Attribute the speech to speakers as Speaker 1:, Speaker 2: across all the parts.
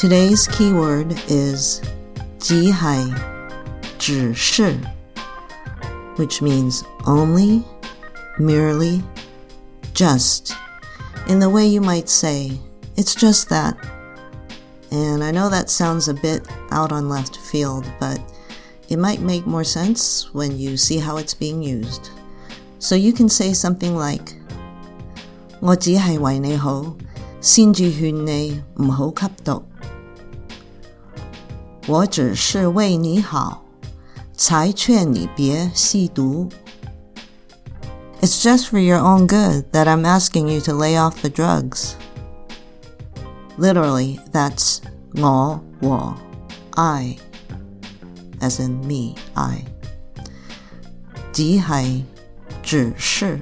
Speaker 1: Today's keyword is 即海,只是, which means only, merely, just. In the way you might say, it's just that. And I know that sounds a bit out on left field, but it might make more sense when you see how it's being used. So you can say something like, 我只系为你好，先至劝你唔好吸毒。 我只是为你好，才劝你别吸毒。It's just for your own good that I'm asking you to lay off the drugs. Literally, that's 我我 I as in me, I. 只系只是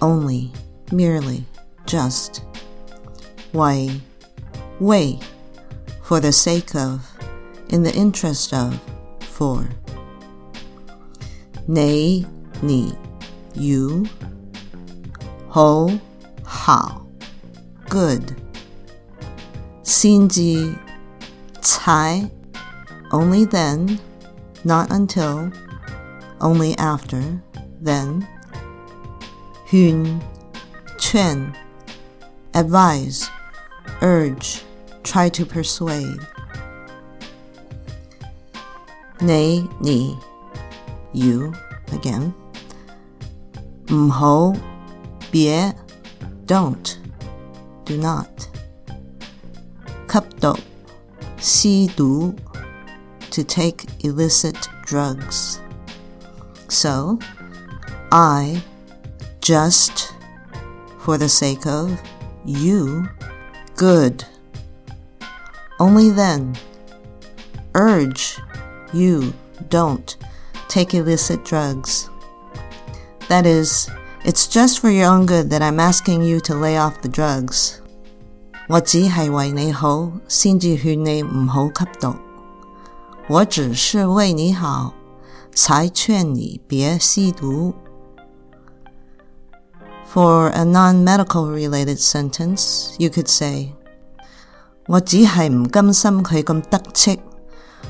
Speaker 1: only, merely, just. Why, way, for the sake of, in the interest of, for. Nei, ni, you. Ho, how, good. Xinji, cai, only then, not until, only after, then. Hun, chen, advise, urge, try to persuade. Nei, ni, you, again. Mho, bie, don't, do not. Kapdo, si du, to take illicit drugs. So, I just, for the sake of, you, good. Only then, urge, you, don't, take illicit drugs. That is, it's just for your own good that I'm asking you to lay off the drugs. 我只系为你好，先至劝你唔好吸毒。我只是为你好，才劝你别吸毒。For a non-medical related sentence, you could say, 我只系唔甘心佢咁得戚，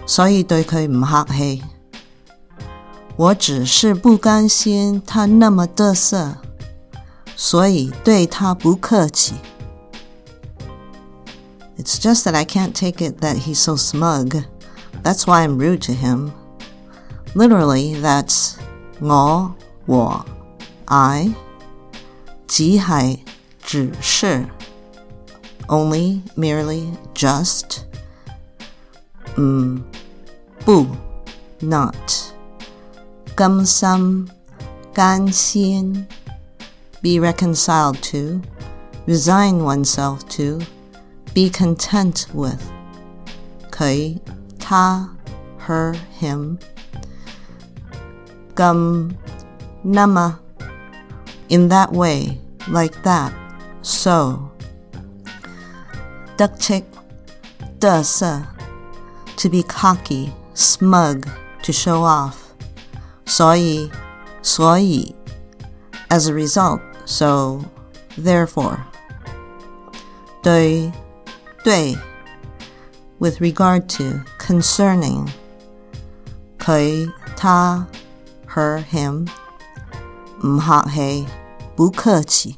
Speaker 1: 所以对佢唔客气。我只是不甘心他那么得瑟，所以对他不客气。It's just that I can't take it that he's so smug. That's why I'm rude to him. Literally, that's 我我 I 只系只是 only merely just Mm. m, bu, not. Gum sum, gan xian, be reconciled to, resign oneself to, be content with. Kei, ta, her, him. Gum, nama, in that way, like that, so. Duck chick, da, to be cocky smug to show off 所以所以 as a result so therefore 对对 with regard to concerning 佢他 her him 唔客气不客气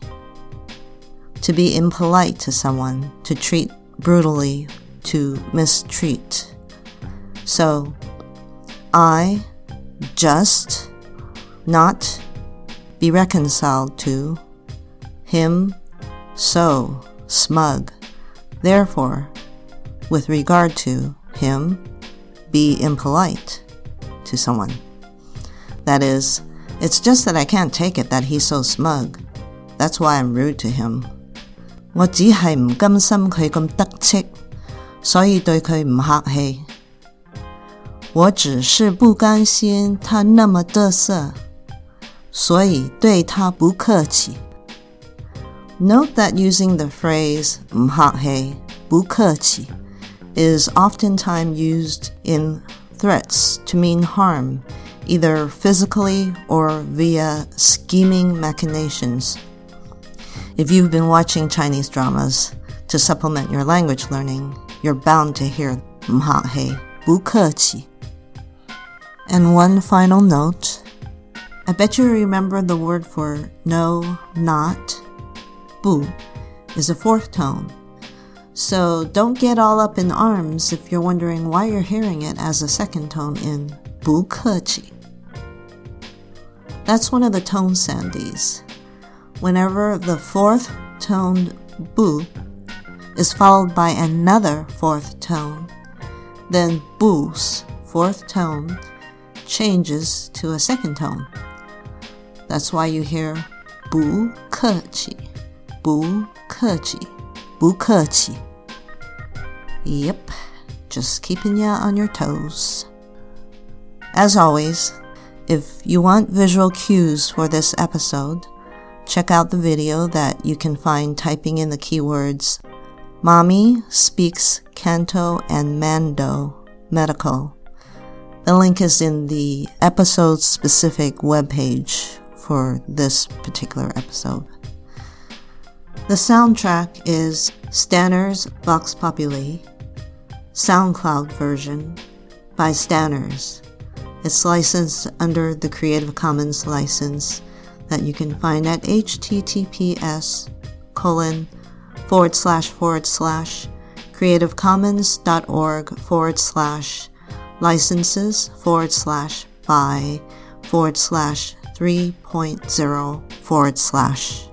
Speaker 1: to be impolite to someone to treat brutally to mistreat so I just not be reconciled to him so smug therefore with regard to him, be impolite to someone. That is, it's just that I can't take it that he's so smug. That's why I'm rude to him. 我只系唔甘心佢咁得戚，所以对佢唔客气。 我只是不甘心他那么得瑟，所以对他不客气。Note that using the phrase 唔客气、不客气 is oftentimes used in threats to mean harm, either physically or via scheming machinations. If you've been watching Chinese dramas to supplement your language learning, you're bound to hear 唔客气,不客气. And one final note I bet you remember the word for no, not, bu, is a fourth tone. So don't get all up in arms if you're wondering why you're hearing it as a second tone in bu keqi. That's one of the tone sandhis. Whenever the fourth toned bu is followed by another fourth tone, then bu's fourth tone changes to a second tone. That's why you hear 不客气,不客气,不客气. Yep, just keeping you on your toes. As always, if you want visual cues for this episode, check out the video that you can find typing in the keywords Mommy speaks Canto and Mando medical. the link is in the episode specific webpage for this particular episode. The soundtrack is Stanners Vox Populi, SoundCloud version by Stanners. It's licensed under the Creative Commons license that you can find at https colon forward slash forward slash creativecommons.org forward slash licenses forward slash by forward slash 3.0 forward slash.